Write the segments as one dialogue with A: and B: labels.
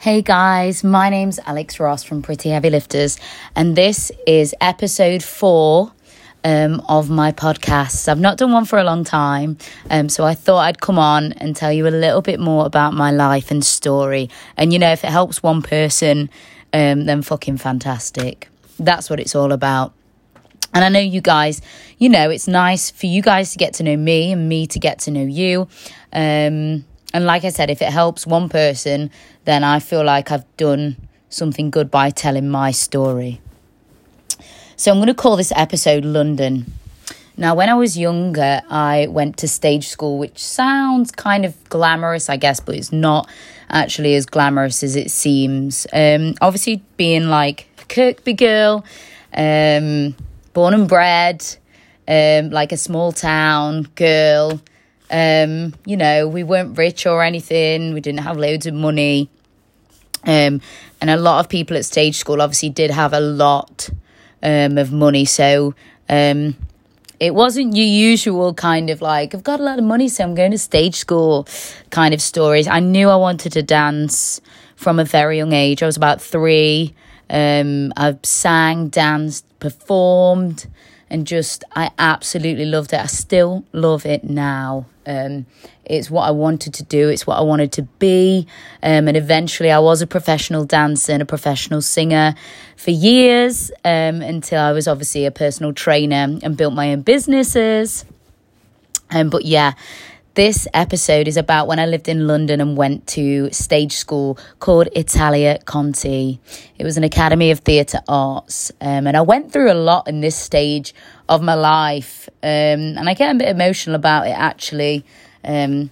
A: Hey guys, my name's Alex Ross from Pretty Heavy Lifters, and this is episode four um, of my podcast. I've not done one for a long time, um, so I thought I'd come on and tell you a little bit more about my life and story. And you know, if it helps one person, um, then fucking fantastic. That's what it's all about. And I know you guys, you know, it's nice for you guys to get to know me and me to get to know you. Um, and like I said, if it helps one person, then I feel like I've done something good by telling my story. So I'm going to call this episode London. Now, when I was younger, I went to stage school, which sounds kind of glamorous, I guess, but it's not actually as glamorous as it seems. Um, obviously, being like a Kirkby girl, um, born and bred, um, like a small town girl. Um, you know, we weren't rich or anything. We didn't have loads of money. Um, and a lot of people at stage school obviously did have a lot um, of money. So um, it wasn't your usual kind of like, I've got a lot of money, so I'm going to stage school kind of stories. I knew I wanted to dance from a very young age. I was about three. Um, I sang, danced, performed and just I absolutely loved it. I still love it now. Um, it's what I wanted to do. It's what I wanted to be. Um, and eventually, I was a professional dancer and a professional singer for years um, until I was obviously a personal trainer and built my own businesses. Um, but yeah, this episode is about when I lived in London and went to stage school called Italia Conti. It was an academy of theatre arts, um, and I went through a lot in this stage of my life, um, and I get a bit emotional about it actually. Um,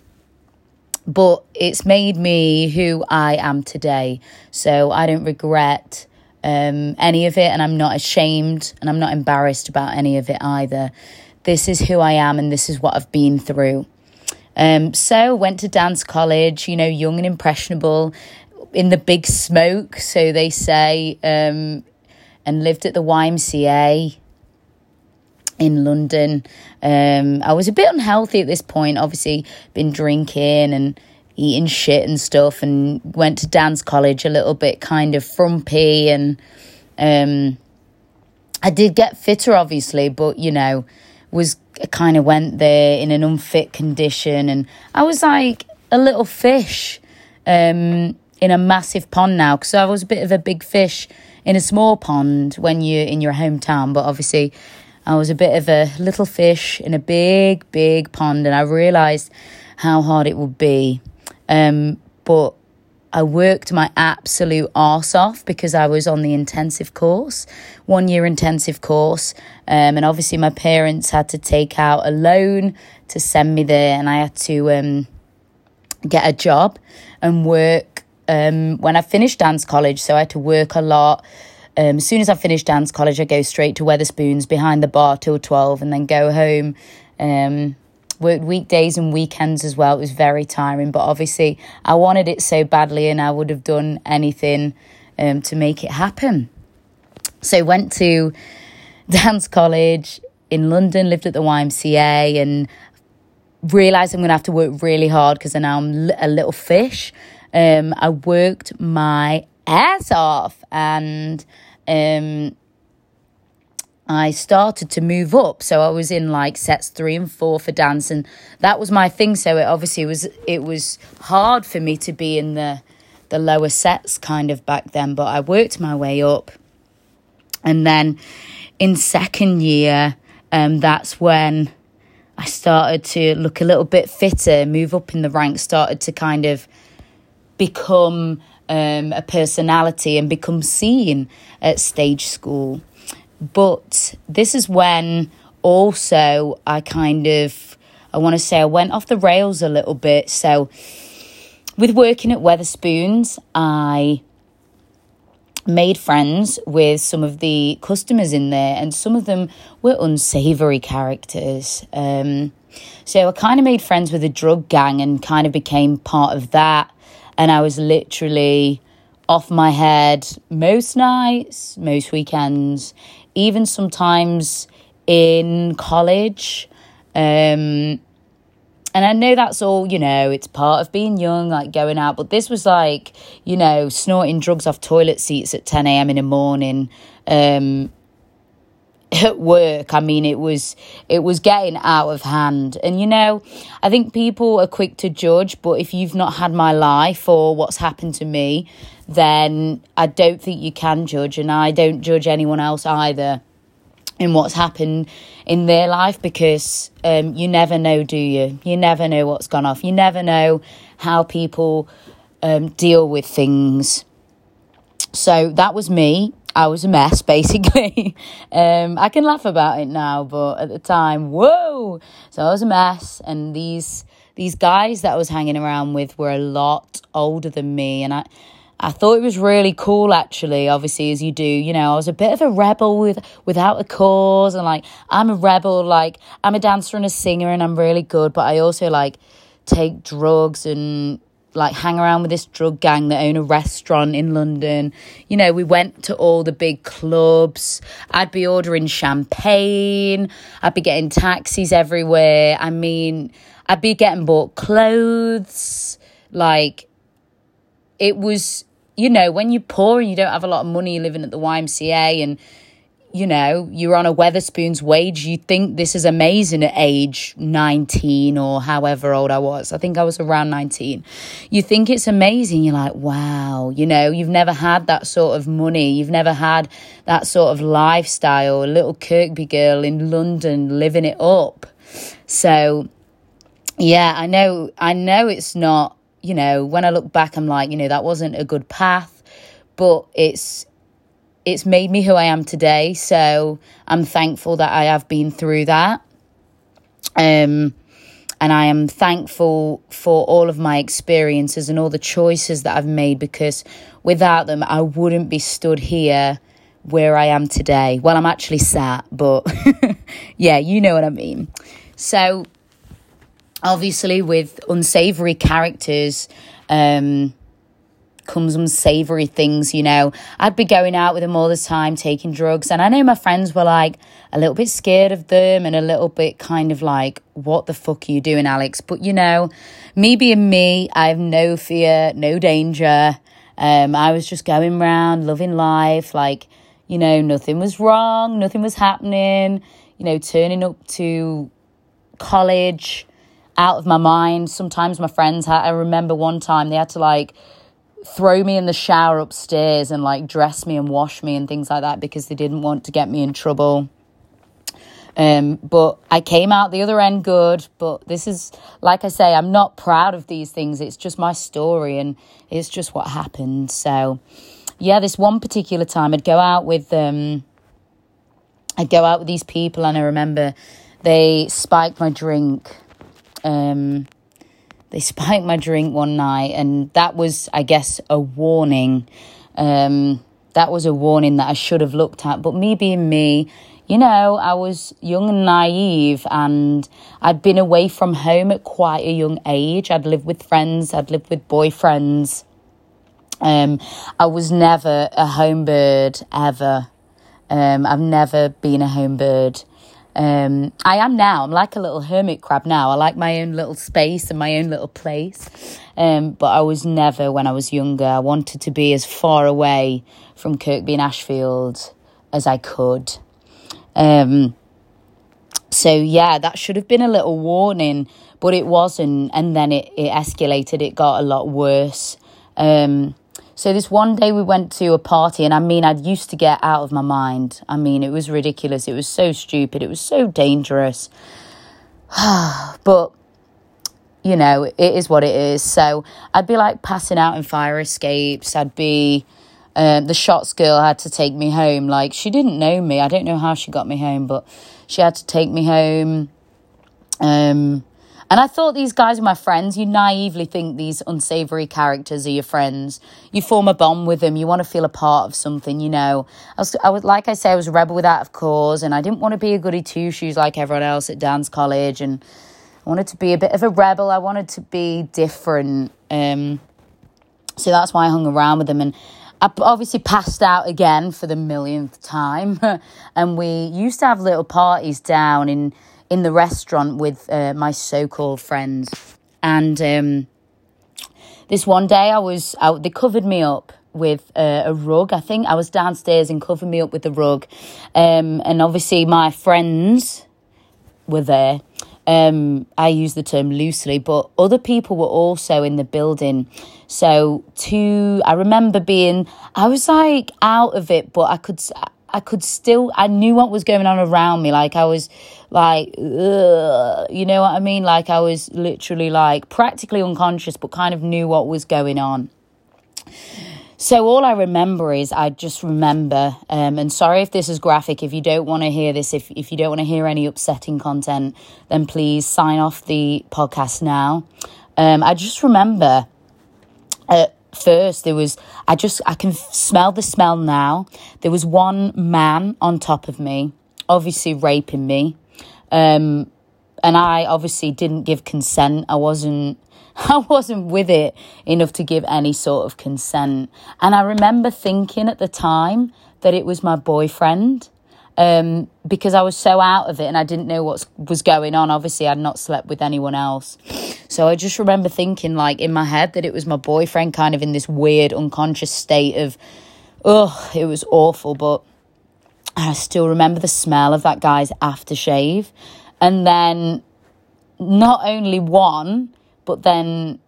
A: but it's made me who I am today, so I don't regret um, any of it, and I'm not ashamed and I'm not embarrassed about any of it either. This is who I am, and this is what I've been through. Um, so went to dance college, you know, young and impressionable, in the big smoke, so they say, um, and lived at the YMCA in London. Um, I was a bit unhealthy at this point, obviously, been drinking and eating shit and stuff, and went to dance college a little bit kind of frumpy. And um, I did get fitter, obviously, but you know, was kind of went there in an unfit condition, and I was like a little fish um, in a massive pond now because I was a bit of a big fish in a small pond when you're in your hometown, but obviously I was a bit of a little fish in a big, big pond, and I realised how hard it would be. Um, but I worked my absolute arse off because I was on the intensive course, one year intensive course. Um, and obviously, my parents had to take out a loan to send me there, and I had to um, get a job and work um, when I finished dance college. So I had to work a lot. Um, as soon as I finished dance college, I go straight to Wetherspoons behind the bar till 12 and then go home. Worked weekdays and weekends as well. It was very tiring, but obviously I wanted it so badly and I would have done anything um, to make it happen. So went to dance college in London, lived at the YMCA and realised I'm going to have to work really hard because now I'm a little fish. Um, I worked my ass off and um, I started to move up. So I was in like sets three and four for dance, and that was my thing. So it obviously was it was hard for me to be in the the lower sets kind of back then, but I worked my way up. And then in second year, um, that's when I started to look a little bit fitter, move up in the ranks, started to kind of become um, a personality and become seen at stage school. But this is when also I kind of, I want to say I went off the rails a little bit. So with working at Wetherspoons, I made friends with some of the customers in there, and some of them were unsavory characters. Um, so I kind of made friends with a drug gang and kind of became part of that. And I was literally off my head most nights, most weekends, even sometimes in college. Um, and I know that's all, you know, it's part of being young, like going out, but this was like, you know, snorting drugs off toilet seats at 10 a.m. in the morning. Um, at work i mean it was it was getting out of hand and you know i think people are quick to judge but if you've not had my life or what's happened to me then i don't think you can judge and i don't judge anyone else either in what's happened in their life because um, you never know do you you never know what's gone off you never know how people um, deal with things so that was me I was a mess, basically. um, I can laugh about it now, but at the time, whoa! So I was a mess, and these these guys that I was hanging around with were a lot older than me, and I. I thought it was really cool actually, obviously, as you do. You know, I was a bit of a rebel with without a cause and like I'm a rebel, like I'm a dancer and a singer and I'm really good, but I also like take drugs and like hang around with this drug gang that own a restaurant in London. You know, we went to all the big clubs. I'd be ordering champagne. I'd be getting taxis everywhere. I mean, I'd be getting bought clothes. Like, it was, you know, when you're poor and you don't have a lot of money living at the YMCA and you know, you're on a Wetherspoon's wage, you think this is amazing at age 19 or however old I was. I think I was around 19. You think it's amazing. You're like, wow, you know, you've never had that sort of money. You've never had that sort of lifestyle. A little Kirkby girl in London living it up. So, yeah, I know, I know it's not, you know, when I look back, I'm like, you know, that wasn't a good path, but it's, it's made me who I am today. So I'm thankful that I have been through that. Um, and I am thankful for all of my experiences and all the choices that I've made because without them, I wouldn't be stood here where I am today. Well, I'm actually sat, but yeah, you know what I mean. So, obviously, with unsavory characters, um, comes unsavory things, you know. I'd be going out with them all the time, taking drugs. And I know my friends were like a little bit scared of them and a little bit kind of like, what the fuck are you doing, Alex? But you know, me being me, I have no fear, no danger. Um, I was just going around, loving life, like, you know, nothing was wrong, nothing was happening, you know, turning up to college out of my mind. Sometimes my friends had, I remember one time they had to like throw me in the shower upstairs and like dress me and wash me and things like that because they didn't want to get me in trouble. Um, but I came out the other end good. But this is, like I say, I'm not proud of these things. It's just my story and it's just what happened. So, yeah, this one particular time I'd go out with, um, I'd go out with these people and I remember they spiked my drink. Um, they spiked my drink one night, and that was, I guess, a warning. Um, that was a warning that I should have looked at. But me being me, you know, I was young and naive, and I'd been away from home at quite a young age. I'd lived with friends, I'd lived with boyfriends. Um, I was never a home bird ever. Um, I've never been a home bird. Um, I am now. I'm like a little hermit crab now. I like my own little space and my own little place. Um, but I was never, when I was younger, I wanted to be as far away from Kirkby and Ashfield as I could. Um, so, yeah, that should have been a little warning, but it wasn't. And then it, it escalated, it got a lot worse. Um, so this one day we went to a party, and I mean, I used to get out of my mind. I mean, it was ridiculous. It was so stupid. It was so dangerous. but you know, it is what it is. So I'd be like passing out in fire escapes. I'd be um, the shots girl had to take me home. Like she didn't know me. I don't know how she got me home, but she had to take me home. Um, and I thought these guys were my friends. You naively think these unsavory characters are your friends. You form a bond with them. You want to feel a part of something, you know. I was, I was like I say, I was a rebel without a cause, and I didn't want to be a goody two shoes like everyone else at dance college. And I wanted to be a bit of a rebel. I wanted to be different. Um, so that's why I hung around with them. And I obviously passed out again for the millionth time. and we used to have little parties down in in the restaurant with uh, my so called friends. And um, this one day I was out, they covered me up with uh, a rug. I think I was downstairs and covered me up with a rug. Um, and obviously, my friends were there. Um, I use the term loosely, but other people were also in the building. So, to I remember being, I was like out of it, but I could, I could still, I knew what was going on around me. Like I was, like, ugh, you know what I mean? Like I was literally like practically unconscious, but kind of knew what was going on. So all I remember is I just remember, um, and sorry if this is graphic. If you don't want to hear this, if if you don't want to hear any upsetting content, then please sign off the podcast now. Um, I just remember at first there was I just I can smell the smell now. There was one man on top of me, obviously raping me, um, and I obviously didn't give consent. I wasn't I wasn't with it enough to give any sort of consent. And I remember thinking at the time that it was my boyfriend um, because I was so out of it and I didn't know what was going on. Obviously, I'd not slept with anyone else. So I just remember thinking, like, in my head, that it was my boyfriend, kind of in this weird, unconscious state of, oh, it was awful. But I still remember the smell of that guy's aftershave. And then not only one, but then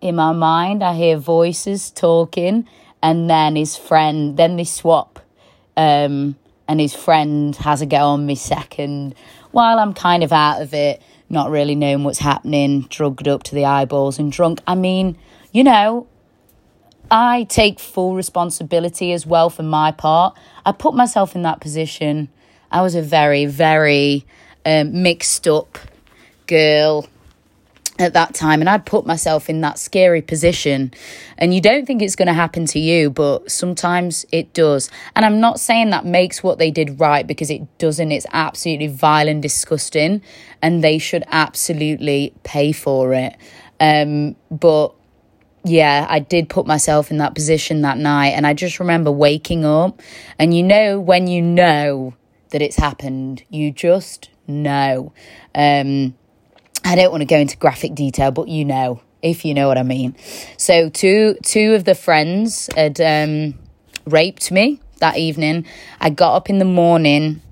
A: in my mind, I hear voices talking, and then his friend, then they swap, um, and his friend has a go on me second while I'm kind of out of it, not really knowing what's happening, drugged up to the eyeballs and drunk. I mean, you know, I take full responsibility as well for my part. I put myself in that position. I was a very, very um, mixed up girl at that time and I'd put myself in that scary position and you don't think it's going to happen to you but sometimes it does and I'm not saying that makes what they did right because it doesn't it's absolutely vile and disgusting and they should absolutely pay for it um, but yeah, I did put myself in that position that night. And I just remember waking up. And you know, when you know that it's happened, you just know. Um, I don't want to go into graphic detail, but you know, if you know what I mean. So two two of the friends had um, raped me that evening. I got up in the morning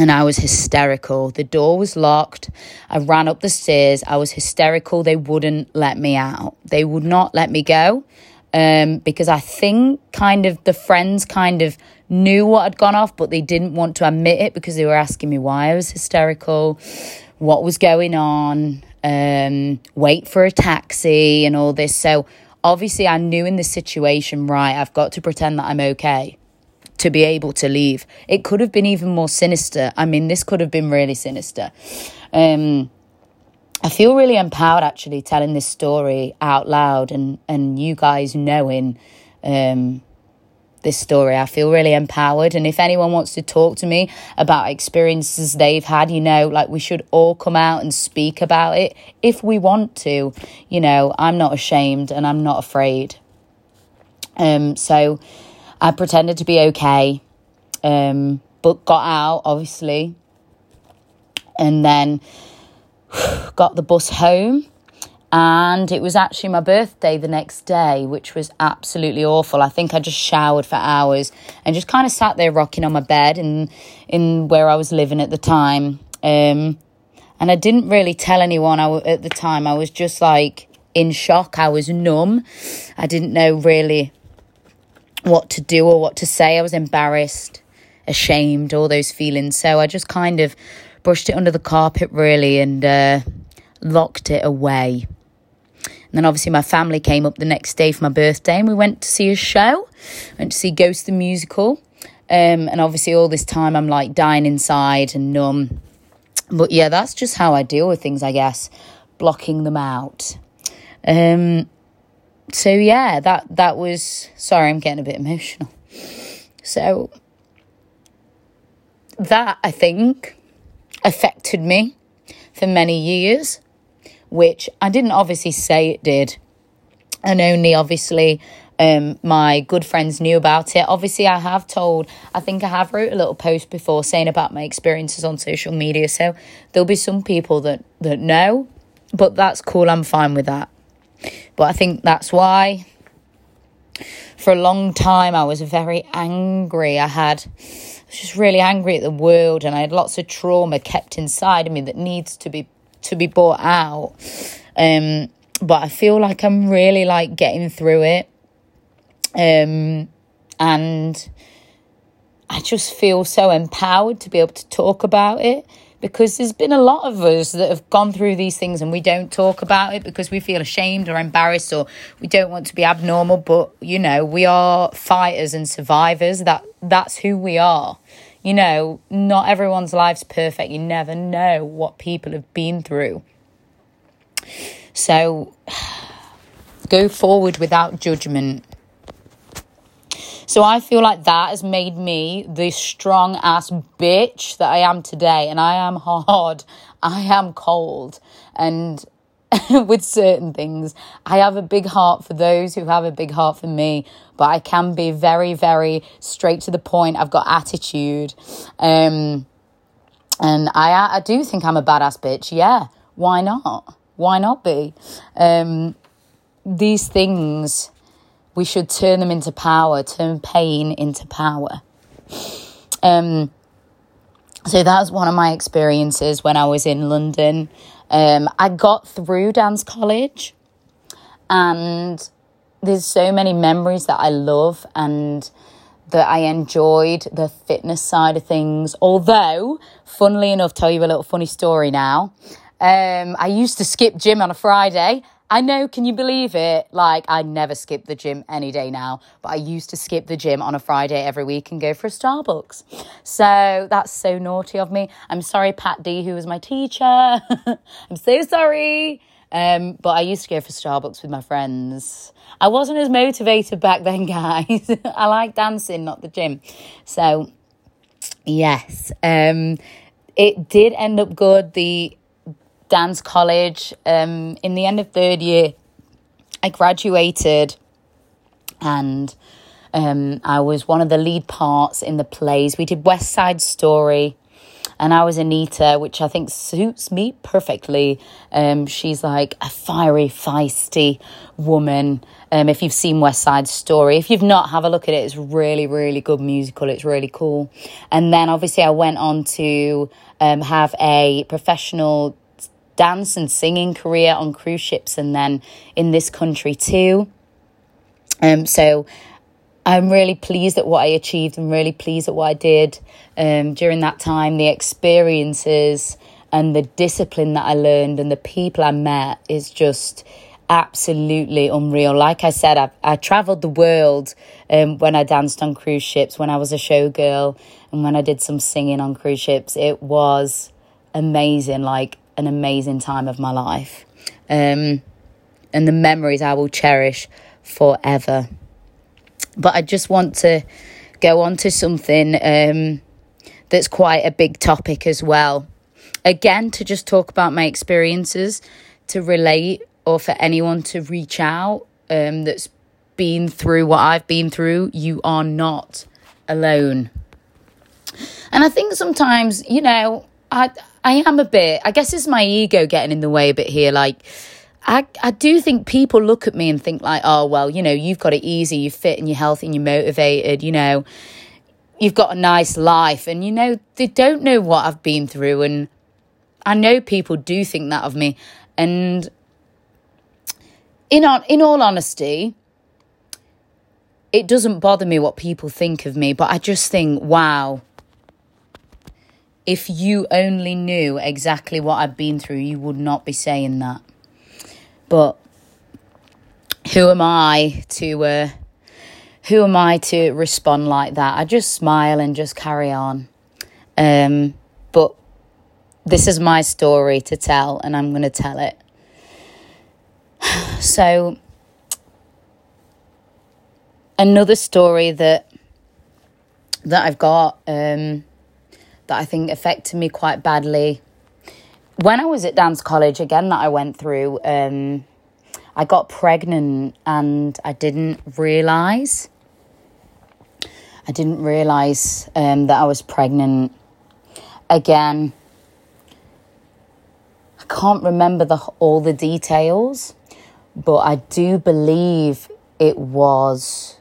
A: and I was hysterical. The door was locked. I ran up the stairs. I was hysterical. They wouldn't let me out. They would not let me go um, because I think kind of the friends kind of knew what had gone off, but they didn't want to admit it because they were asking me why I was hysterical what was going on, um, wait for a taxi, and all this. So obviously, I knew in this situation, right, I've got to pretend that I'm okay to be able to leave. It could have been even more sinister. I mean, this could have been really sinister. Um, I feel really empowered actually telling this story out loud and, and you guys knowing um, this story. I feel really empowered. And if anyone wants to talk to me about experiences they've had, you know, like we should all come out and speak about it if we want to. You know, I'm not ashamed and I'm not afraid. Um, so I pretended to be okay, um, but got out, obviously, and then got the bus home and it was actually my birthday the next day, which was absolutely awful. I think I just showered for hours and just kind of sat there rocking on my bed in in where I was living at the time. Um, and I didn't really tell anyone I, at the time. I was just like in shock. I was numb. I didn't know really what to do or what to say. I was embarrassed, ashamed, all those feelings. So I just kind of brushed it under the carpet, really, and uh, locked it away. And then obviously my family came up the next day for my birthday and we went to see a show. Went to see Ghost the Musical. Um, and obviously all this time I'm like dying inside and numb. But yeah, that's just how I deal with things, I guess. Blocking them out. Um, so yeah, that that was sorry, I'm getting a bit emotional. So that I think affected me for many years which I didn't obviously say it did. And only obviously um, my good friends knew about it. Obviously, I have told, I think I have wrote a little post before saying about my experiences on social media. So there'll be some people that, that know, but that's cool. I'm fine with that. But I think that's why for a long time I was very angry. I had I was just really angry at the world and I had lots of trauma kept inside of me that needs to be to be brought out. Um, but I feel like I'm really like getting through it. Um, and I just feel so empowered to be able to talk about it because there's been a lot of us that have gone through these things and we don't talk about it because we feel ashamed or embarrassed or we don't want to be abnormal. But you know we are fighters and survivors. That that's who we are. You know not everyone's life's perfect. You never know what people have been through. So go forward without judgment so I feel like that has made me the strong ass bitch that I am today. And I am hard. I am cold. And with certain things, I have a big heart for those who have a big heart for me. But I can be very, very straight to the point. I've got attitude. Um, and I, I do think I'm a badass bitch. Yeah. Why not? Why not be? Um, these things we should turn them into power, turn pain into power. Um, so that was one of my experiences when I was in London. Um, I got through dance college, and there's so many memories that I love and that I enjoyed the fitness side of things. Although, funnily enough, tell you a little funny story now. Um, I used to skip gym on a Friday I know, can you believe it? Like, I never skip the gym any day now, but I used to skip the gym on a Friday every week and go for a Starbucks. So that's so naughty of me. I'm sorry, Pat D, who was my teacher. I'm so sorry. Um, but I used to go for Starbucks with my friends. I wasn't as motivated back then, guys. I like dancing, not the gym. So, yes, um, it did end up good. The dance college. Um, in the end of third year, I graduated and um, I was one of the lead parts in the plays. We did West Side Story, and I was Anita, which I think suits me perfectly. Um, she's like a fiery, feisty woman. Um, if you've seen West Side Story, if you've not, have a look at it. It's really, really good musical. It's really cool. And then obviously, I went on to um, have a professional dance and singing career on cruise ships and then in this country too. Um, so I'm really pleased at what I achieved. I'm really pleased at what I did um, during that time. The experiences and the discipline that I learned and the people I met is just absolutely unreal. Like I said, I, I traveled the world um, when I danced on cruise ships, when I was a showgirl, and when I did some singing on cruise ships. It was amazing. Like, an amazing time of my life. Um, and the memories I will cherish forever. But I just want to go on to something um, that's quite a big topic as well. Again, to just talk about my experiences, to relate, or for anyone to reach out um, that's been through what I've been through, you are not alone. And I think sometimes, you know, I I am a bit. I guess it's my ego getting in the way a bit here. Like, I I do think people look at me and think like, oh well, you know, you've got it easy, you're fit and you're healthy and you're motivated. You know, you've got a nice life, and you know they don't know what I've been through, and I know people do think that of me, and in on in all honesty. It doesn't bother me what people think of me, but I just think, wow, if you only knew exactly what I've been through, you would not be saying that. But who am I to uh, who am I to respond like that? I just smile and just carry on. Um, but this is my story to tell, and I'm going to tell it. So, another story that that I've got. Um, that I think affected me quite badly. When I was at dance college, again, that I went through, um, I got pregnant and I didn't realize. I didn't realize um, that I was pregnant. Again, I can't remember the all the details, but I do believe it was.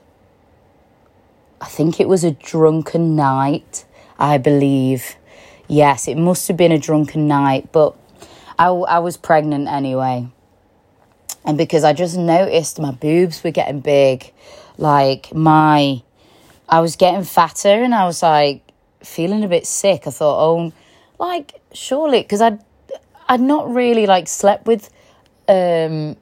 A: I think it was a drunken night. I believe, yes, it must have been a drunken night, but I, I was pregnant anyway. And because I just noticed my boobs were getting big, like my, I was getting fatter and I was like feeling a bit sick. I thought, oh, like, surely, because I'd, I'd not really like slept with, um,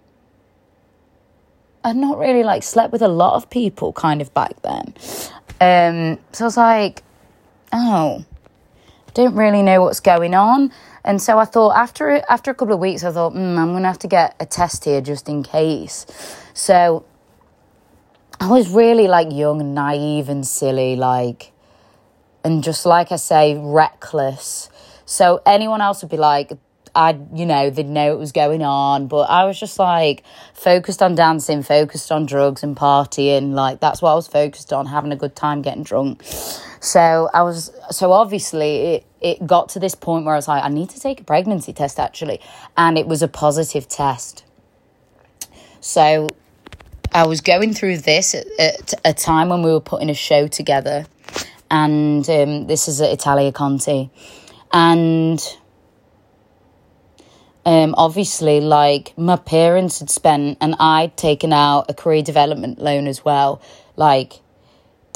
A: I'd not really like slept with a lot of people kind of back then. Um, so I was like, oh, don't really know what's going on. And so I thought after after a couple of weeks, I thought, mm, I'm gonna have to get a test here just in case. So I was really like young and naive and silly, like, and just like I say, reckless. So anyone else would be like, I, you know, they'd know what was going on, but I was just like focused on dancing, focused on drugs and partying. Like that's what I was focused on, having a good time, getting drunk. So I was, so obviously it, it got to this point where I was like, I need to take a pregnancy test actually. And it was a positive test. So I was going through this at, at a time when we were putting a show together. And um, this is at Italia Conti. And um, obviously, like my parents had spent, and I'd taken out a career development loan as well. Like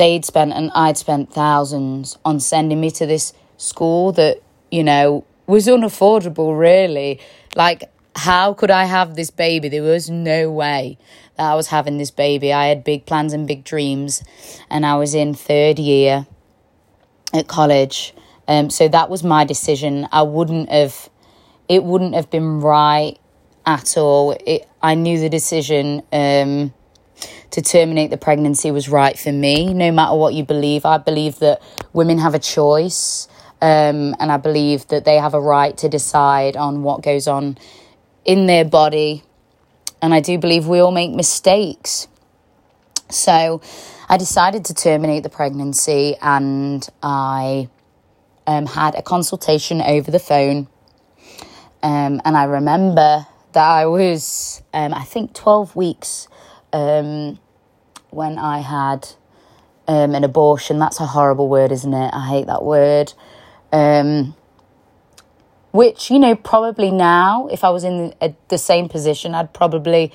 A: they'd spent, and I'd spent thousands on sending me to this school that, you know, was unaffordable, really. Like, how could I have this baby? There was no way that I was having this baby. I had big plans and big dreams, and I was in third year at college. Um, so that was my decision. I wouldn't have, it wouldn't have been right at all. It, I knew the decision um, to terminate the pregnancy was right for me, no matter what you believe. I believe that women have a choice um, and I believe that they have a right to decide on what goes on in their body. And I do believe we all make mistakes. So I decided to terminate the pregnancy and I um, had a consultation over the phone. Um, and I remember that I was, um, I think, 12 weeks um, when I had um, an abortion. That's a horrible word, isn't it? I hate that word. Um, which, you know, probably now, if I was in the, the same position, I'd probably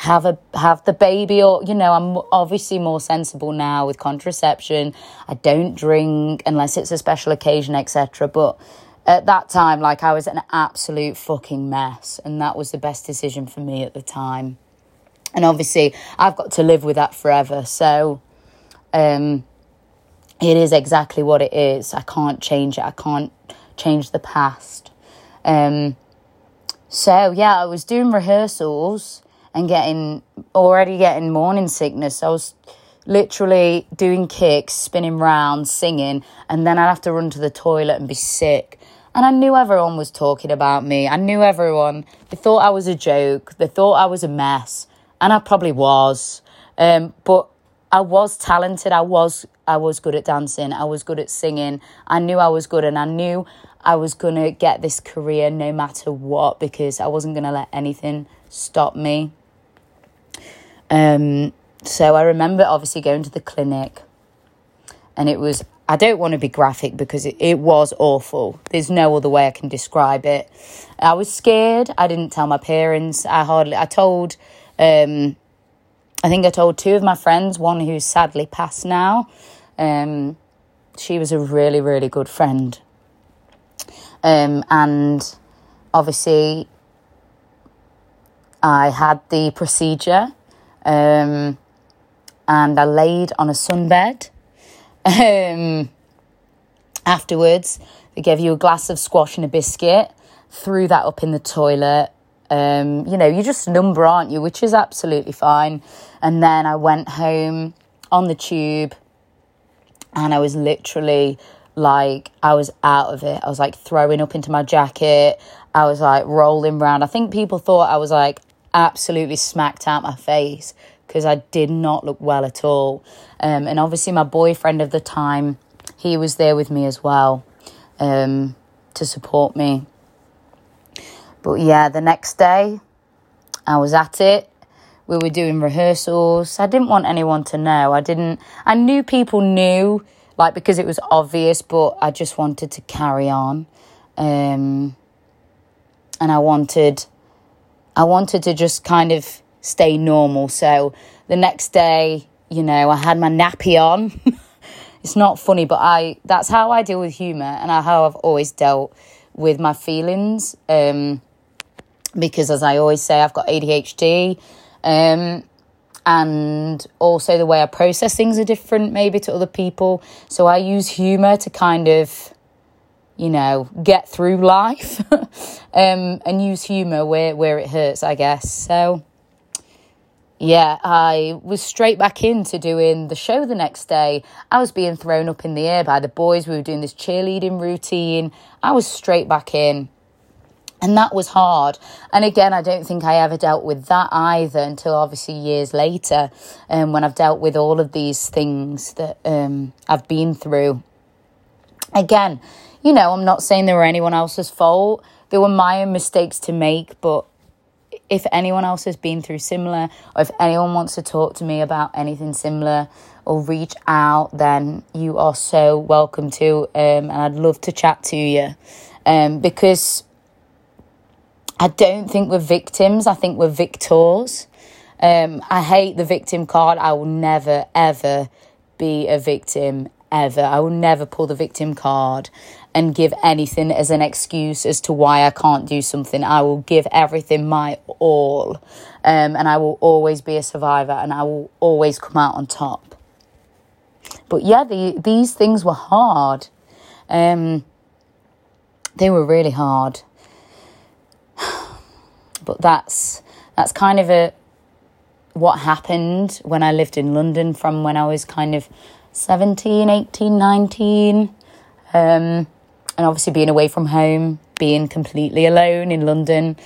A: have a have the baby or you know i'm obviously more sensible now with contraception i don't drink unless it's a special occasion etc but at that time like i was an absolute fucking mess and that was the best decision for me at the time and obviously i've got to live with that forever so um it is exactly what it is. I can't change it. I can't change the past. Um, so yeah, I was doing rehearsals and getting already getting morning sickness. I was literally doing kicks, spinning round, singing, and then I'd have to run to the toilet and be sick. And I knew everyone was talking about me. I knew everyone. They thought I was a joke. They thought I was a mess, and I probably was. Um, but I was talented. I was I was good at dancing. I was good at singing. I knew I was good and I knew I was to get this career no matter what because I wasn't to let anything stop me. Um so I remember obviously going to the clinic and it was I don't want to be graphic because it, it was awful. There's no other way I can describe it. I was scared. I didn't tell my parents. I hardly I told um I think I told two of my friends, one who's sadly passed now. Um, she was a really, really good friend. Um, and obviously, I had the procedure um, and I laid on a sunbed. Um, afterwards, they gave you a glass of squash and a biscuit, threw that up in the toilet, um, you know, you're just a number, aren't you? Which is absolutely fine. And then I went home on the tube and I was literally like, I was out of it. I was like throwing up into my jacket. I was like rolling around. I think people thought I was like absolutely smacked out my face because I did not look well at all. Um, and obviously, my boyfriend of the time, he was there with me as well um, to support me. But yeah, the next day, I was at it. We were doing rehearsals. I didn't want anyone to know. I didn't. I knew people knew, like because it was obvious, but I just wanted to carry on, um, and I wanted, I wanted to just kind of stay normal. So the next day, you know, I had my nappy on. it's not funny, but I that's how I deal with humor and how I've always dealt with my feelings. Um, because as I always say, I've got ADHD. Um, and also the way I process things are different maybe to other people. So I use humor to kind of, you know, get through life um, and use humor where, where it hurts, I guess. So yeah, I was straight back into doing the show the next day. I was being thrown up in the air by the boys. We were doing this cheerleading routine. I was straight back in. And that was hard. And again, I don't think I ever dealt with that either until obviously years later, um, when I've dealt with all of these things that um, I've been through. Again, you know, I'm not saying they were anyone else's fault. They were my own mistakes to make, but if anyone else has been through similar, or if anyone wants to talk to me about anything similar or reach out, then you are so welcome to. Um, and I'd love to chat to you um, because I don't think we're victims, I think we're victors. Um, I hate the victim card. I will never, ever be a victim, ever. I will never pull the victim card and give anything as an excuse as to why I can't do something. I will give everything my all, um, and I will always be a survivor, and I will always come out on top. But yeah, the, these things were hard. Um, they were really hard. But that's that's kind of a what happened when I lived in London from when I was kind of 17, 18, 19. Um, and obviously being away from home, being completely alone in London,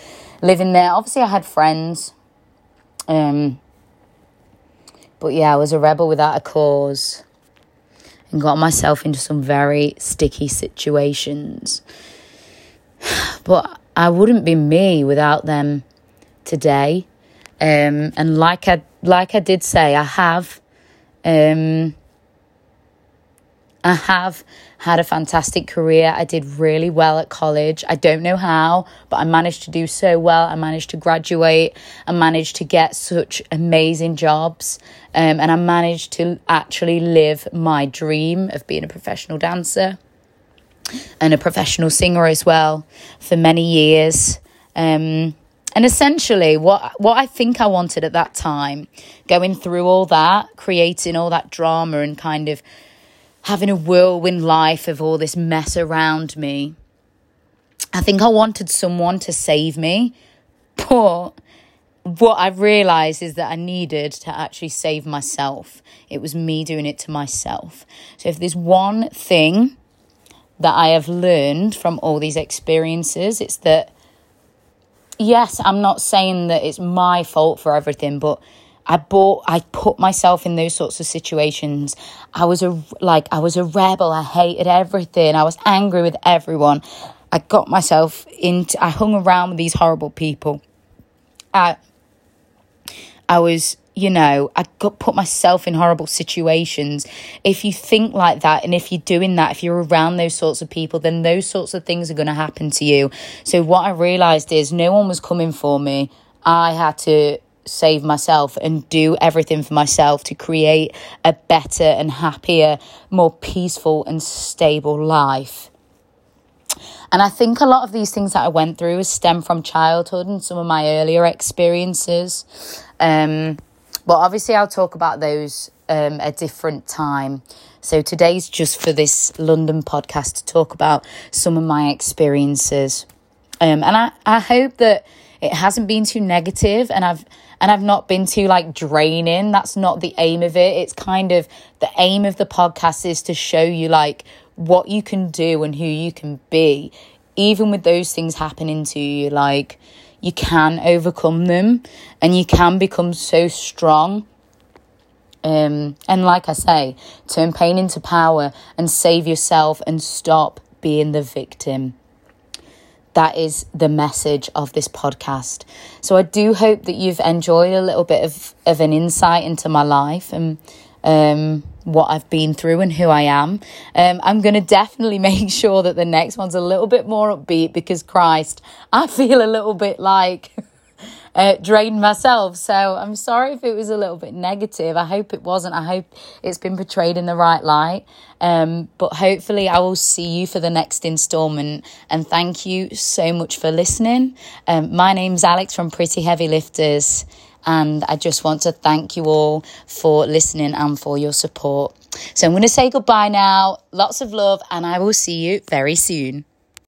A: living there. Obviously, I had friends. Um, but yeah, I was a rebel without a cause and got myself into some very sticky situations. But I wouldn't be me without them today. Um, and like I like I did say, I have um, I have had a fantastic career. I did really well at college. I don't know how, but I managed to do so well. I managed to graduate. I managed to get such amazing jobs. Um, and I managed to actually live my dream of being a professional dancer and a professional singer as well for many years. Um, and essentially, what what I think I wanted at that time, going through all that, creating all that drama, and kind of having a whirlwind life of all this mess around me. I think I wanted someone to save me, but what I've realized is that I needed to actually save myself. It was me doing it to myself. So if there's one thing that I have learned from all these experiences, it's that yes, I'm not saying that it's my fault for everything, but I bought, I put myself in those sorts of situations. I was a, like, I was a rebel. I hated everything. I was angry with everyone. I got myself into, I hung around with these horrible people. I, I was, you know, I got put myself in horrible situations. If you think like that and if you're doing that, if you're around those sorts of people, then those sorts of things are going to happen to you. So what I realized is no one was coming for me. I had to save myself and do everything for myself to create a better and happier, more peaceful and stable life. And I think a lot of these things that I went through stem from childhood and some of my earlier experiences. Um, but obviously, I'll talk about those um, a different time. So today's just for this London podcast to talk about some of my experiences. Um, and I, I hope that it hasn't been too negative and I've and I've not been too like draining. That's not the aim of it. It's kind of the aim of the podcast is to show you like what you can do and who you can be, even with those things happening to you. Like, you can overcome them and you can become so strong. Um, and like I say, turn pain into power and save yourself and stop being the victim. That is the message of this podcast. So I do hope that you've enjoyed a little bit of, of an insight into my life and um, what I've been through and who I am. Um, I'm going to definitely make sure that the next one's a little bit more upbeat because Christ, I feel a little bit like uh, drained myself. So I'm sorry if it was a little bit negative. I hope it wasn't. I hope it's been portrayed in the right light. Um, but hopefully, I will see you for the next installment. And thank you so much for listening. Um, my name's Alex from Pretty Heavy Lifters. And I just want to thank you all for listening and for your support. So I'm going to say goodbye now. Lots of love, and I will see you very soon.